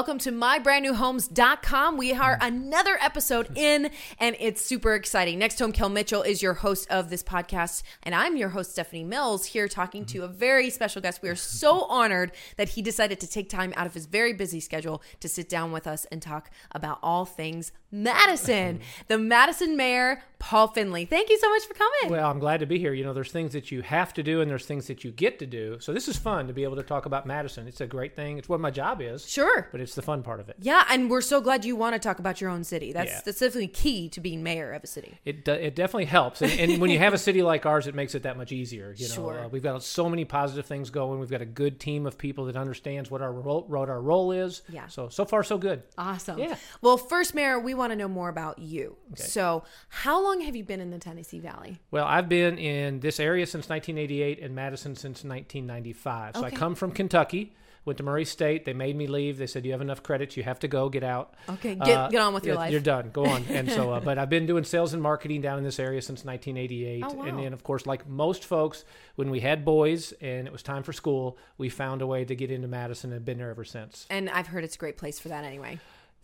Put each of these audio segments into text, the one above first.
welcome to mybrandnewhomes.com. We are another episode in, and it's super exciting. Next Home, Kel Mitchell is your host of this podcast, and I'm your host, Stephanie Mills, here talking to a very special guest. We are so honored that he decided to take time out of his very busy schedule to sit down with us and talk about all things Madison. The Madison Mayor, Paul Finley. Thank you so much for coming. Well, I'm glad to be here. You know, there's things that you have to do and there's things that you get to do. So this is fun to be able to talk about Madison. It's a great thing. It's what my job is. Sure. But it's the fun part of it. Yeah, and we're so glad you want to talk about your own city. That's Yeah. that's definitely key to being mayor of a city. It, it definitely helps. And, and when you have a city like ours, it makes it that much easier. You know, Sure. uh, we've got so many positive things going. We've got a good team of people that understands what our role, what our role is. Yeah. So, so far, so good. Awesome. Yeah. Well, first, Mayor, we want to know more about you. So, how long have you been in the Tennessee Valley? Well, I've been in this area since 1988 and Madison since 1995. So I come from Kentucky. Went to Murray State. They made me leave. They said you have enough credits. You have to go. Get out. Okay, get- get on with your life. You're done. Go on. And so, uh, but I've been doing sales and marketing down in this area since 1988. Oh, wow. And then, of course, like most folks, when we had boys and it was time for school, we found a way to get into Madison and have been there ever since And I've heard it's a great place for that anyway.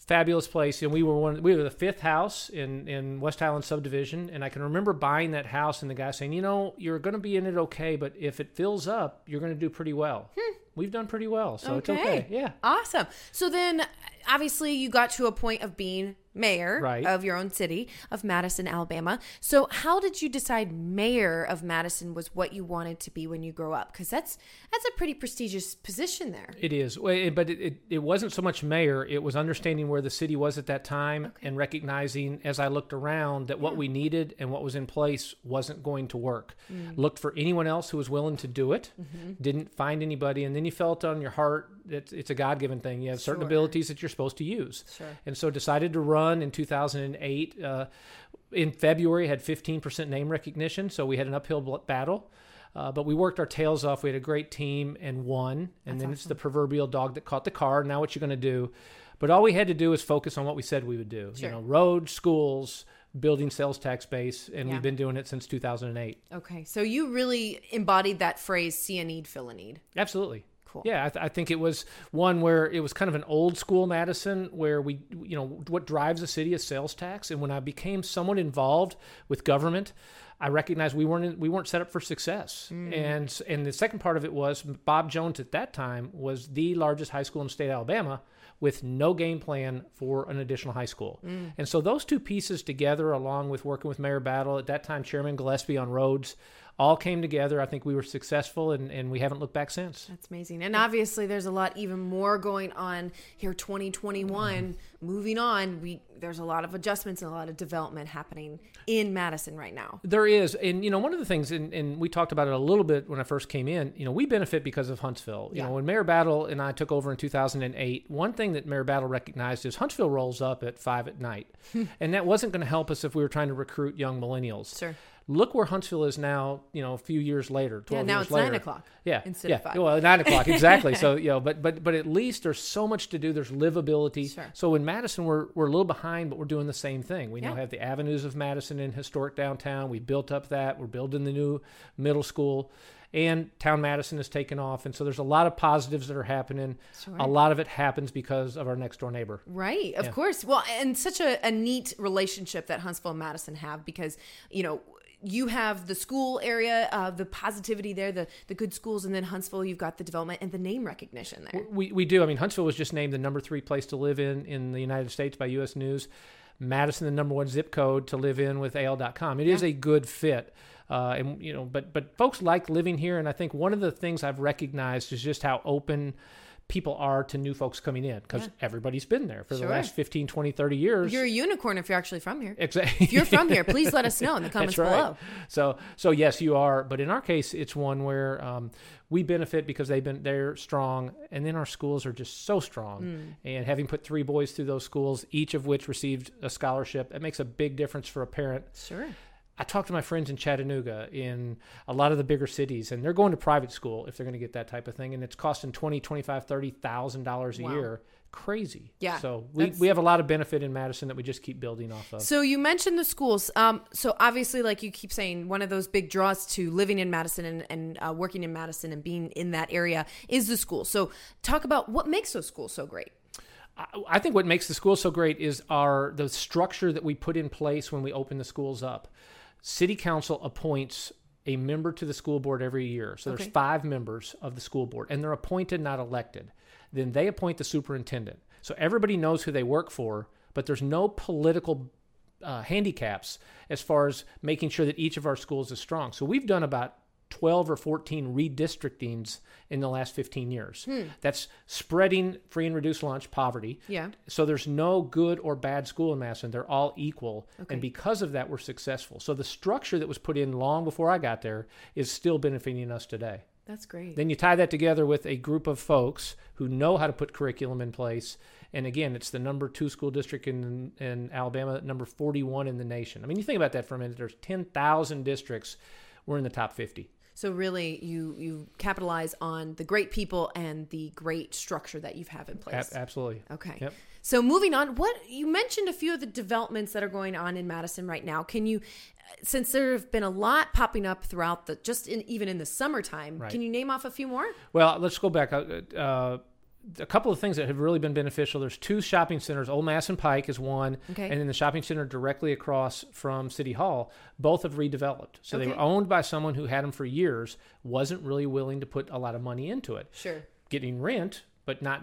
Fabulous place. And we were one. We were the fifth house in in West Highland subdivision, and I can remember buying that house and the guy saying, "You know, you're going to be in it okay, but if it fills up, you're going to do pretty well." Hmm. We've done pretty well, so it's okay. Yeah. Awesome. So then, obviously, you got to a point of being mayor Right. of your own city of Madison, Alabama. So, how did you decide mayor of Madison was what you wanted to be when you grow up? Because that's that's a pretty prestigious position there. It is, but it, it, it wasn't so much mayor. It was understanding where the city was at that time and recognizing as I looked around that what we needed and what was in place wasn't going to work. Mm. Looked for anyone else who was willing to do it. Mm-hmm. Didn't find anybody, and then you felt on your heart that it's a God given thing. You have certain Sure. abilities that you're supposed to use, Sure. and so decided to run in 2008. Uh, in February, had 15% name recognition, so we had an uphill battle. Uh, but we worked our tails off. We had a great team and won. And then it's the proverbial dog that caught the car. Now what you're going to do? But all we had to do is focus on what we said we would do. Sure. You know, roads, schools, building sales tax base, and Yeah. we've been doing it since 2008. Okay, so you really embodied that phrase "see a need, fill a need." Absolutely. Cool. Yeah, I, th- I think it was one where it was kind of an old school Madison, where we, you know, what drives a city is sales tax. And when I became somewhat involved with government, I recognized we weren't in, we weren't set up for success. Mm. And and the second part of it was Bob Jones at that time was the largest high school in the state of Alabama with no game plan for an additional high school. Mm. And so those two pieces together, along with working with Mayor Battle at that time, Chairman Gillespie on roads, all came together. I think we were successful, and, and we haven't looked back since. That's amazing. And obviously there's a lot even more going on here 2021 moving on. We there's a lot of adjustments and a lot of development happening in Madison right now. There is, and you know, one of the things, and, and we talked about it a little bit when I first came in. You know, we benefit because of Huntsville. You Yeah. know, when Mayor Battle and I took over in 2008, one thing that Mayor Battle recognized is Huntsville rolls up at five at night, and that wasn't going to help us if we were trying to recruit young millennials. Sure. Look where Huntsville is now. You know, a few years later, twelve Yeah, now years it's later. nine o'clock. Yeah, instead yeah. of five. Well, nine o'clock exactly. so you know, but but but at least there's so much to do. There's livability. Sure. So in Madison, we're we're a little behind, but we're doing the same thing. We now have the avenues of Madison in historic downtown. We built up that. We're building the new middle school, and town Madison has taken off. And so there's a lot of positives that are happening. Sure. A lot of it happens because of our next door neighbor. Right, of Yeah. course. Well, and such a, a neat relationship that Huntsville and Madison have because, you know, you have the school area, uh, the positivity there, the, the good schools, and then Huntsville, you've got the development and the name recognition there. We, we do. I mean, Huntsville was just named the number three place to live in in the United States by U.S. News. Madison, the number one zip code to live in with AL.com. It is a good fit. Uh, and you know, but but folks like living here, and I think one of the things I've recognized is just how open people are to new folks coming in because everybody's been there for Sure. the last 15, 20, 30 years. You're a unicorn if you're actually from here. Exactly. If you're from here, please let us know in the comments right. below. So, so yes, you are. But in our case, it's one where um, we benefit because they've been they're strong, and then our schools are just so strong. Hmm. And having put three boys through those schools, each of which received a scholarship, it makes a big difference for a parent. Sure. I talk to my friends in Chattanooga, in a lot of the bigger cities, and they're going to private school if they're going to get that type of thing, and it's costing twenty, twenty-five, thirty thousand dollars a Wow. year. Crazy. Yeah, So we, we have a lot of benefit in Madison that we just keep building off of. So you mentioned the schools. Um, so obviously, like you keep saying, one of those big draws to living in Madison and, and uh, working in Madison and being in that area is the school. So talk about what makes those schools so great. I, I think what makes the school so great is our the structure that we put in place when we open the schools up. City council appoints a member to the school board every year. So there's five members of the school board, and they're appointed, not elected. Then they appoint the superintendent. So everybody knows who they work for, but there's no political uh, handicaps as far as making sure that each of our schools is strong. So we've done about 12 or 14 redistrictings in the last 15 years. Hmm. That's spreading free and reduced lunch poverty. Yeah. So there's no good or bad school in Madison. They're all equal. Okay. And because of that, we're successful. So the structure that was put in long before I got there is still benefiting us today. That's great. Then you tie that together with a group of folks who know how to put curriculum in place. And again, it's the number two school district in, in Alabama, number 41 in the nation. I mean, you think about that for a minute. There's 10,000 districts. We're in the top 50. So really, you you capitalize on the great people and the great structure that you have in A- place. absolutely. Okay. Yep. So moving on, what you mentioned a few of the developments that are going on in Madison right now. Can you, since there have been a lot popping up throughout the just in even in the summertime, Right. can you name off a few more? Well, let's go back. Uh, uh, a couple of things that have really been beneficial. There's two shopping centers. Old Madison Pike is one, Okay. and then the shopping center directly across from City Hall. Both have redeveloped. So they were owned by someone who had them for years, wasn't really willing to put a lot of money into it. Sure. getting rent, but not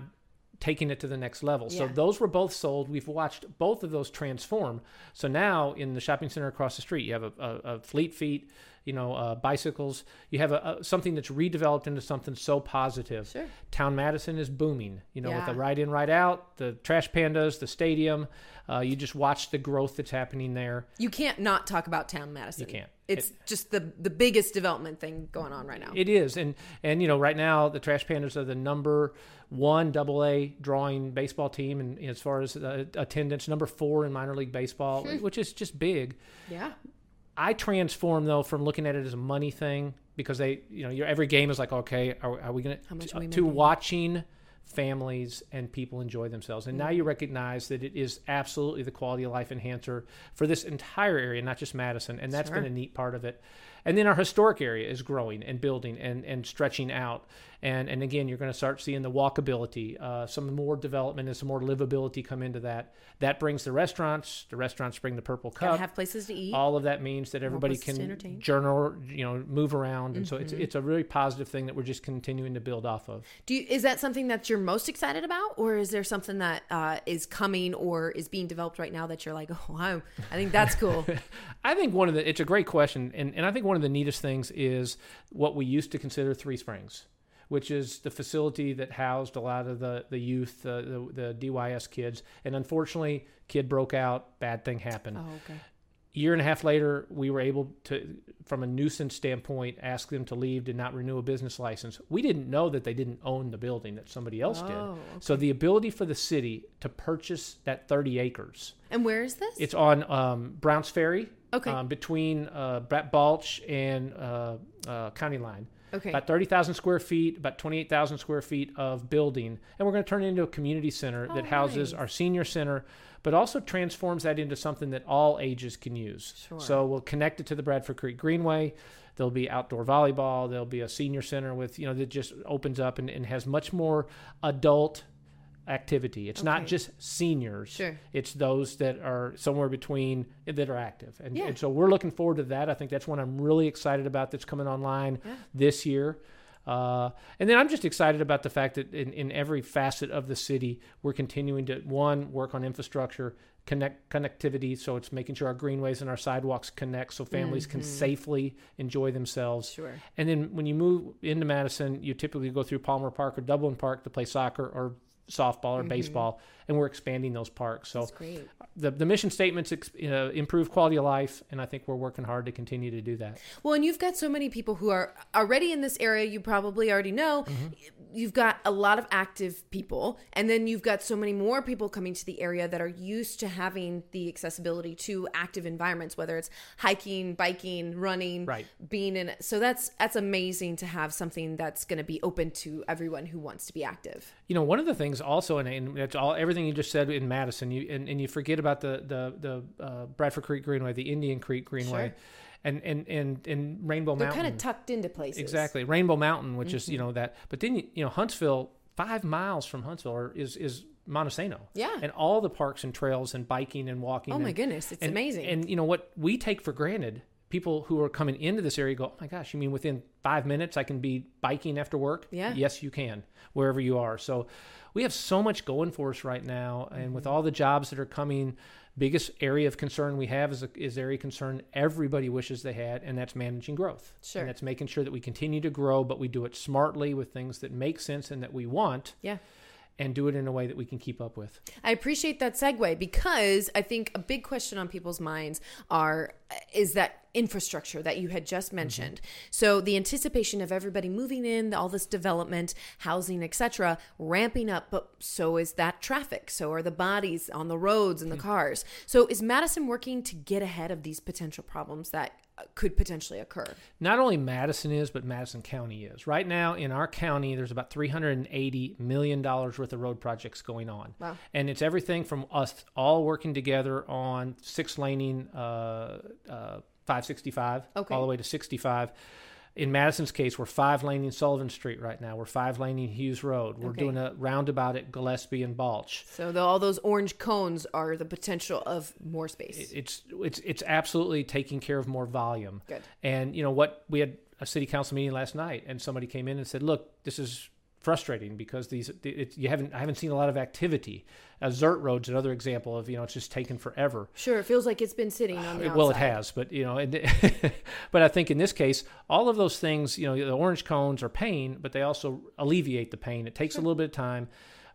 taking it to the next level. So those were both sold. We've watched both of those transform. So now in the shopping center across the street, you have a, a, a Fleet Feet, you know, uh, bicycles. You have a, a, something that's redeveloped into something so positive. Sure. Town Madison is booming. You know, with the ride in, ride out, the trash pandas, the stadium. Uh, you just watch the growth that's happening there. You can't not talk about Town Madison. You can't. It's just the the biggest development thing going on right now. It is, and and you know, right now the Trash Pandas are the number one Double A drawing baseball team, and as far as uh, attendance, number four in minor league baseball, which is just big. yeah. I transform though from looking at it as a money thing because they, you know, your every game is like, okay, are, are we gonna to, to watching families and people enjoy themselves, and now Mm-hmm. you recognize that it is absolutely the quality of life enhancer for this entire area, not just Madison, and that's Sure. been a neat part of it. And then our historic area is growing and building and, and stretching out. And, and again, you're going to start seeing the walkability, uh, some more development and some more livability come into that. That brings the restaurants. The restaurants bring the Purple Gotta Cup have places to eat. all of that means that everybody can journal, you know, move around, and so Mm-hmm. it's it's a really positive thing that we're just continuing to build off of. Do you, is that something that you're most excited about, or is there something that uh, is coming or is being developed right now that you're like, oh, wow, I think that's cool. I think one of the it's a great question, and and I think one of the neatest things is what we used to consider Three Springs, which is the facility that housed a lot of the the youth, uh, the the DYS kids, and unfortunately, kid broke out, bad thing happened. oh, okay. Year and a half later, we were able to, from a nuisance standpoint, ask them to leave, did not renew a business license. We didn't know that they didn't own the building, that somebody else Oh, did. So the ability for the city to purchase that 30 acres, And where is this? it's on um, Browns Ferry, Okay. um, between uh, Brett Balch and uh, uh, County Line. Okay. About 30,000 square feet, about 28,000 square feet of building. And we're going to turn it into a community center oh, that Oh, houses nice. our senior center, but also transforms that into something that all ages can use. Sure. So we'll connect it to the Bradford Creek Greenway. There'll be outdoor volleyball. There'll be a senior center with, you know, that just opens up and, and has much more adult activity. It's not just seniors. Sure. It's those that are somewhere between that are active. And, Yeah. and so we're looking forward to that. I think that's one I'm really excited about that's coming online Yeah. this year. Uh, and then I'm just excited about the fact that in, in every facet of the city, we're continuing to one work on infrastructure, connect connectivity. So it's making sure our greenways and our sidewalks connect, so families can safely enjoy themselves. Sure. And then when you move into Madison, you typically go through Palmer Park or Dublin Park to play soccer or softball or baseball, and we're expanding those parks. So That's great. the the mission statements ex- uh, improve quality of life, and I think we're working hard to continue to do that. Well, and you've got so many people who are already in this area. You probably already know. Mm-hmm. You've got a lot of active people, and then you've got so many more people coming to the area that are used to having the accessibility to active environments, whether it's hiking, biking, running, Right. being in. So that's that's amazing to have something that's going to be open to everyone who wants to be active. You know, one of the things also, and, and that's all everything you just said in Madison, you and, and you forget about the the the uh, Bradford Creek Greenway, the Indian Creek Greenway, Sure. and and and and Rainbow They're Mountain. kind of tucked into places. Exactly, Rainbow Mountain, which is you Mm-hmm. know that. But then you, you know Huntsville, five miles from Huntsville is is Monte Sano. Yeah. And all the parks and trails and biking and walking. Oh my and- goodness, it's and- amazing. And you know what we take for granted, people who are coming into this area go, "Oh my gosh, you mean within 5 minutes I can be biking after work?" Yeah. Yes, you can, wherever you are. So we have so much going for us right now and Mm-hmm. with all the jobs that are coming, biggest area of concern we have is a, is area concern everybody wishes they had and that's managing growth. Sure. And that's making sure that we continue to grow but we do it smartly with things that make sense and that we want yeah. and do it in a way that we can keep up with. I appreciate that segue because I think a big question on people's minds are is that infrastructure that you had just mentioned. So the anticipation of everybody moving in, all this development, housing, etc., ramping up, but so is that traffic. So are the bodies on the roads and the cars. So is Madison working to get ahead of these potential problems that uh, could potentially occur? Not only Madison is, but Madison County is. Right now in our county, there's about $380 million worth of road projects going on. Wow. And it's everything from us all working together on six laning uh, uh, 565 Okay. all the way to 65. In Madison's case, we're five laning Sullivan Street right now. We're five laning Hughes Road. We're Okay. doing a roundabout at Gillespie and Balch. So the, all those orange cones are the potential of more space. it's it's it's absolutely taking care of more volume. Good. And you know what? We had a city council meeting last night, and somebody came in and said, "Look, this is frustrating because these it, you haven't I haven't seen a lot of activity. Uh, Zierdt Road's another example of you know it's just taken forever. Sure, it feels like it's been sitting on the Well, it has, but you know, and, but I think in this case, all of those things, you know, the orange cones are pain, but they also alleviate the pain. It takes a little bit of time.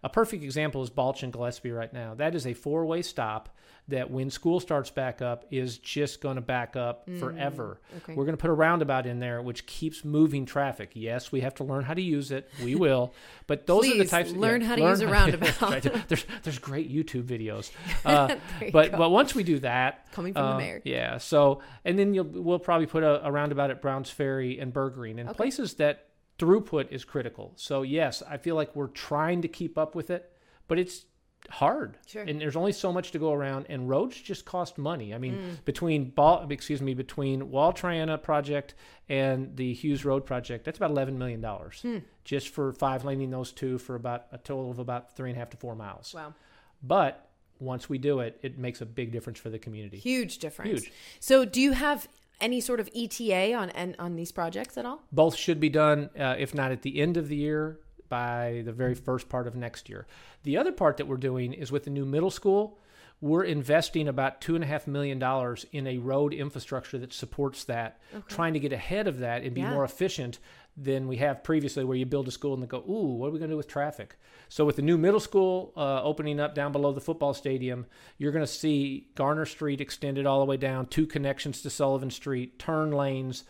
A perfect example is Balch and Gillespie right now. That is a four-way stop that when school starts back up is just going to back up forever. Mm, okay. We're going to put a roundabout in there which keeps moving traffic. Yes, we have to learn how to use it. We will. But those are the Please, types learn how to use a roundabout. Right. There's there's great YouTube videos. Uh, but go. but once we do that, Coming from the uh, mayor. yeah. So and then you'll we'll probably put a, a roundabout at Browns Ferry and Burgreen and places that throughput is critical. So yes, I feel like we're trying to keep up with it, but it's hard. Sure. And there's only so much to go around, and roads just cost money. I mean, Mm. between ball, excuse me, between Wall Triana project and the Hughes Road project, that's about eleven million dollars Hmm. just for five laning those two for about a total of about three and a half to four miles. Wow. But once we do it, it makes a big difference for the community. Huge difference. Huge. So, do you have any sort of ETA on on these projects at all? Both should be done, uh, if not at the end of the year, by the very first part of next year. The other part that we're doing is with the new middle school. We're investing about two and a half million dollars in a road infrastructure that supports that, trying to get ahead of that and be Yeah. more efficient than we have previously, where you build a school and they go, "Ooh, what are we going to do with traffic?" So, with the new middle school uh, opening up down below the football stadium, you're going to see Garner Street extended all the way down, two connections to Sullivan Street, turn lanes.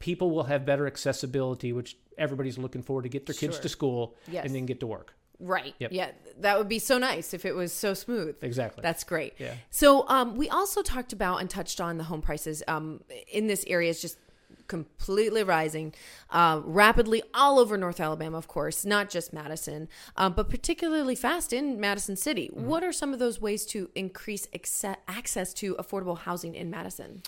People will have better accessibility, which everybody's looking forward to get their kids Sure. to school Yes. and then get to work. Right. Yep. Yeah, that would be so nice if it was so smooth. Exactly. That's great. Yeah. So, um, we also talked about and touched on the home prices um, in this area is just completely rising uh, rapidly all over North Alabama, of course, not just Madison, um, but particularly fast in Madison City. Mm-hmm. What are some of those ways to increase acce- access to affordable housing in Madison?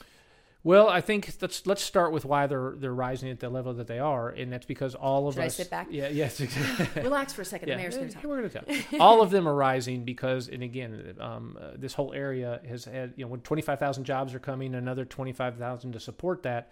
Well, I think let's let's start with why they're they're rising at the level that they are, and that's because all of Should I us. sit back? Yeah. Yes. exactly. Relax for a second. yeah. The mayor's going to talk. We're going to talk. all of them are rising because, and again, um, uh, this whole area has had you know when twenty five thousand jobs are coming, another twenty five thousand to support that.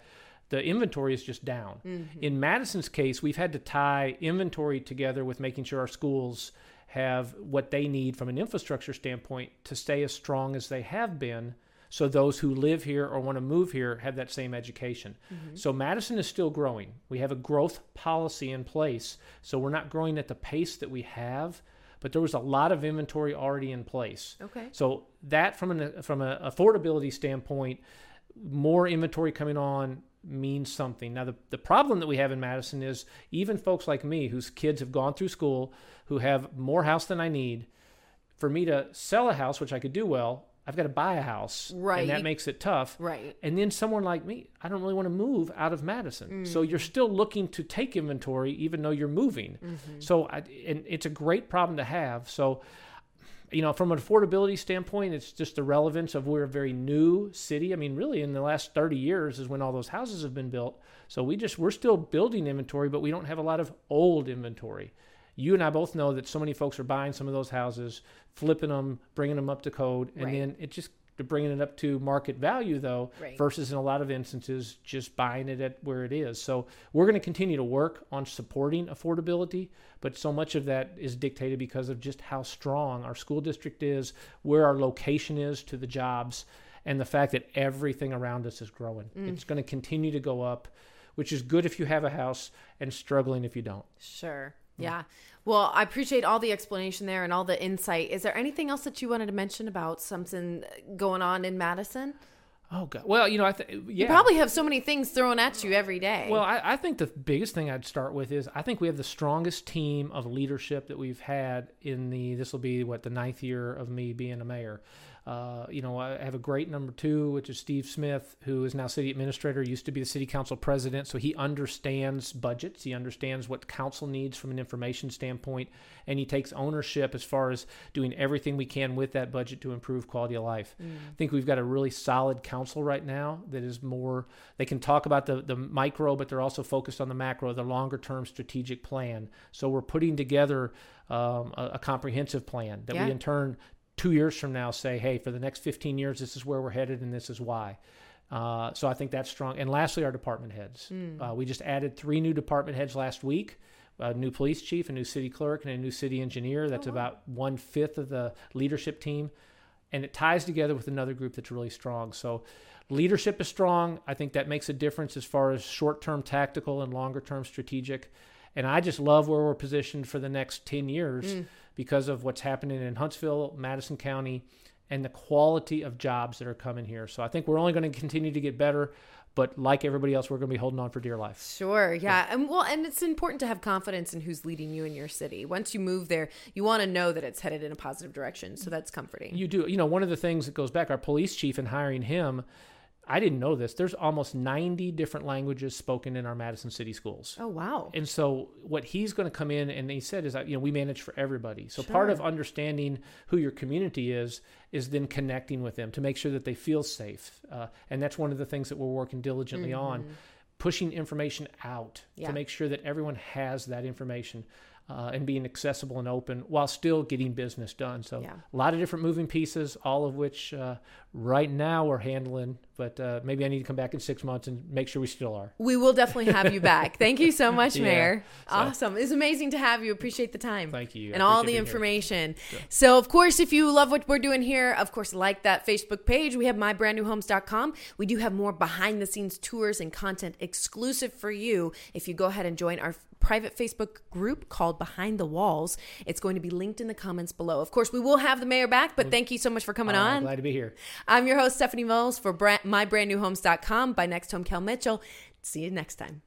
The inventory is just down. Mm-hmm. In Madison's case, we've had to tie inventory together with making sure our schools have what they need from an infrastructure standpoint to stay as strong as they have been so those who live here or want to move here have that same education. Mm-hmm. So Madison is still growing. We have a growth policy in place, so we're not growing at the pace that we have, but there was a lot of inventory already in place. Okay. So that from an from an affordability standpoint, more inventory coming on means something. Now the, the problem that we have in Madison is even folks like me whose kids have gone through school, who have more house than I need, for me to sell a house, which I could do well, I've got to buy a house. Right. And that makes it tough. Right. And then someone like me, I don't really want to move out of Madison. Mm. So you're still looking to take inventory even though you're moving. Mm-hmm. So I, and it's a great problem to have. So you know, from an affordability standpoint, it's just the relevance of we're a very new city. I mean, really, in the last 30 years is when all those houses have been built. So we just we're still building inventory, but we don't have a lot of old inventory. You and I both know that so many folks are buying some of those houses, flipping them, bringing them up to code, and Right. then it just bringing it up to market value though Right. versus in a lot of instances just buying it at where it is so we're going to continue to work on supporting affordability but so much of that is dictated because of just how strong our school district is where our location is to the jobs and the fact that everything around us is growing mm. it's going to continue to go up which is good if you have a house and struggling if you don't Sure. Yeah. Well, I appreciate all the explanation there and all the insight. Is there anything else that you wanted to mention about something going on in Madison? oh god well you know i th- yeah You probably have so many things thrown at you every day. Well, I, I think the biggest thing I'd start with is I think we have the strongest team of leadership that we've had in the. This will be what the ninth year of me being a mayor. Uh, you know, I have a great number two, which is Steve Smith, who is now city administrator, used to be the city council president. So he understands budgets. He understands what council needs from an information standpoint. And he takes ownership as far as doing everything we can with that budget to improve quality of life. I think we've got a really solid council right now that is more, they can talk about the, the micro, but they're also focused on the macro, the longer term strategic plan. So we're putting together um, a, a comprehensive plan that Yeah. we in turn two years from now say, hey, for the next 15 years, this is where we're headed and this is why. Uh, so I think that's strong. And lastly, our department heads. Uh, we just added three new department heads last week. A new police chief, a new city clerk, and a new city engineer. That's about one fifth of the leadership team, and it ties together with another group that's really strong. So, leadership is strong. I think that makes a difference as far as short-term tactical and longer-term strategic. And I just love where we're positioned for the next ten years because of what's happening in Huntsville, Madison County, and the quality of jobs that are coming here. So I think we're only going to continue to get better. But like everybody else, we're going to be holding on for dear life. Sure, yeah. And well, and it's important to have confidence in who's leading you in your city. Once you move there, you want to know that it's headed in a positive direction. So that's comforting. You do. You know, one of the things that goes back, our police chief and hiring him, I didn't know this. There's almost 90 different languages spoken in our Madison City schools. oh, wow. And so what he's going to come in and he said is that you know we manage for everybody. So part of understanding who your community is is then connecting with them to make sure that they feel safe. Uh, and that's one of the things that we're working diligently on, pushing information out Yeah. to make sure that everyone has that information. Uh, and being accessible and open while still getting business done. So Yeah. a lot of different moving pieces, all of which uh, right now we're handling. But uh, maybe I need to come back in six months and make sure we still are. We will definitely have you back. Thank you so much, Yeah. Mayor. So- Awesome. It's amazing to have you. Appreciate the time. Thank you. And all the information. So, of course, if you love what we're doing here, of course, like that Facebook page. We have mybrandnewhomes.com. We do have more behind the scenes tours and content exclusive for you if you go ahead and join our private Facebook group called Behind the Walls. It's going to be linked in the comments below. Of course, we will have the mayor back, but thank you so much for coming Uh, on. glad to be here. I'm your host, Stephanie Mills for brand, mybrandnewhomes.com by Next Home Kel Mitchell. See you next time.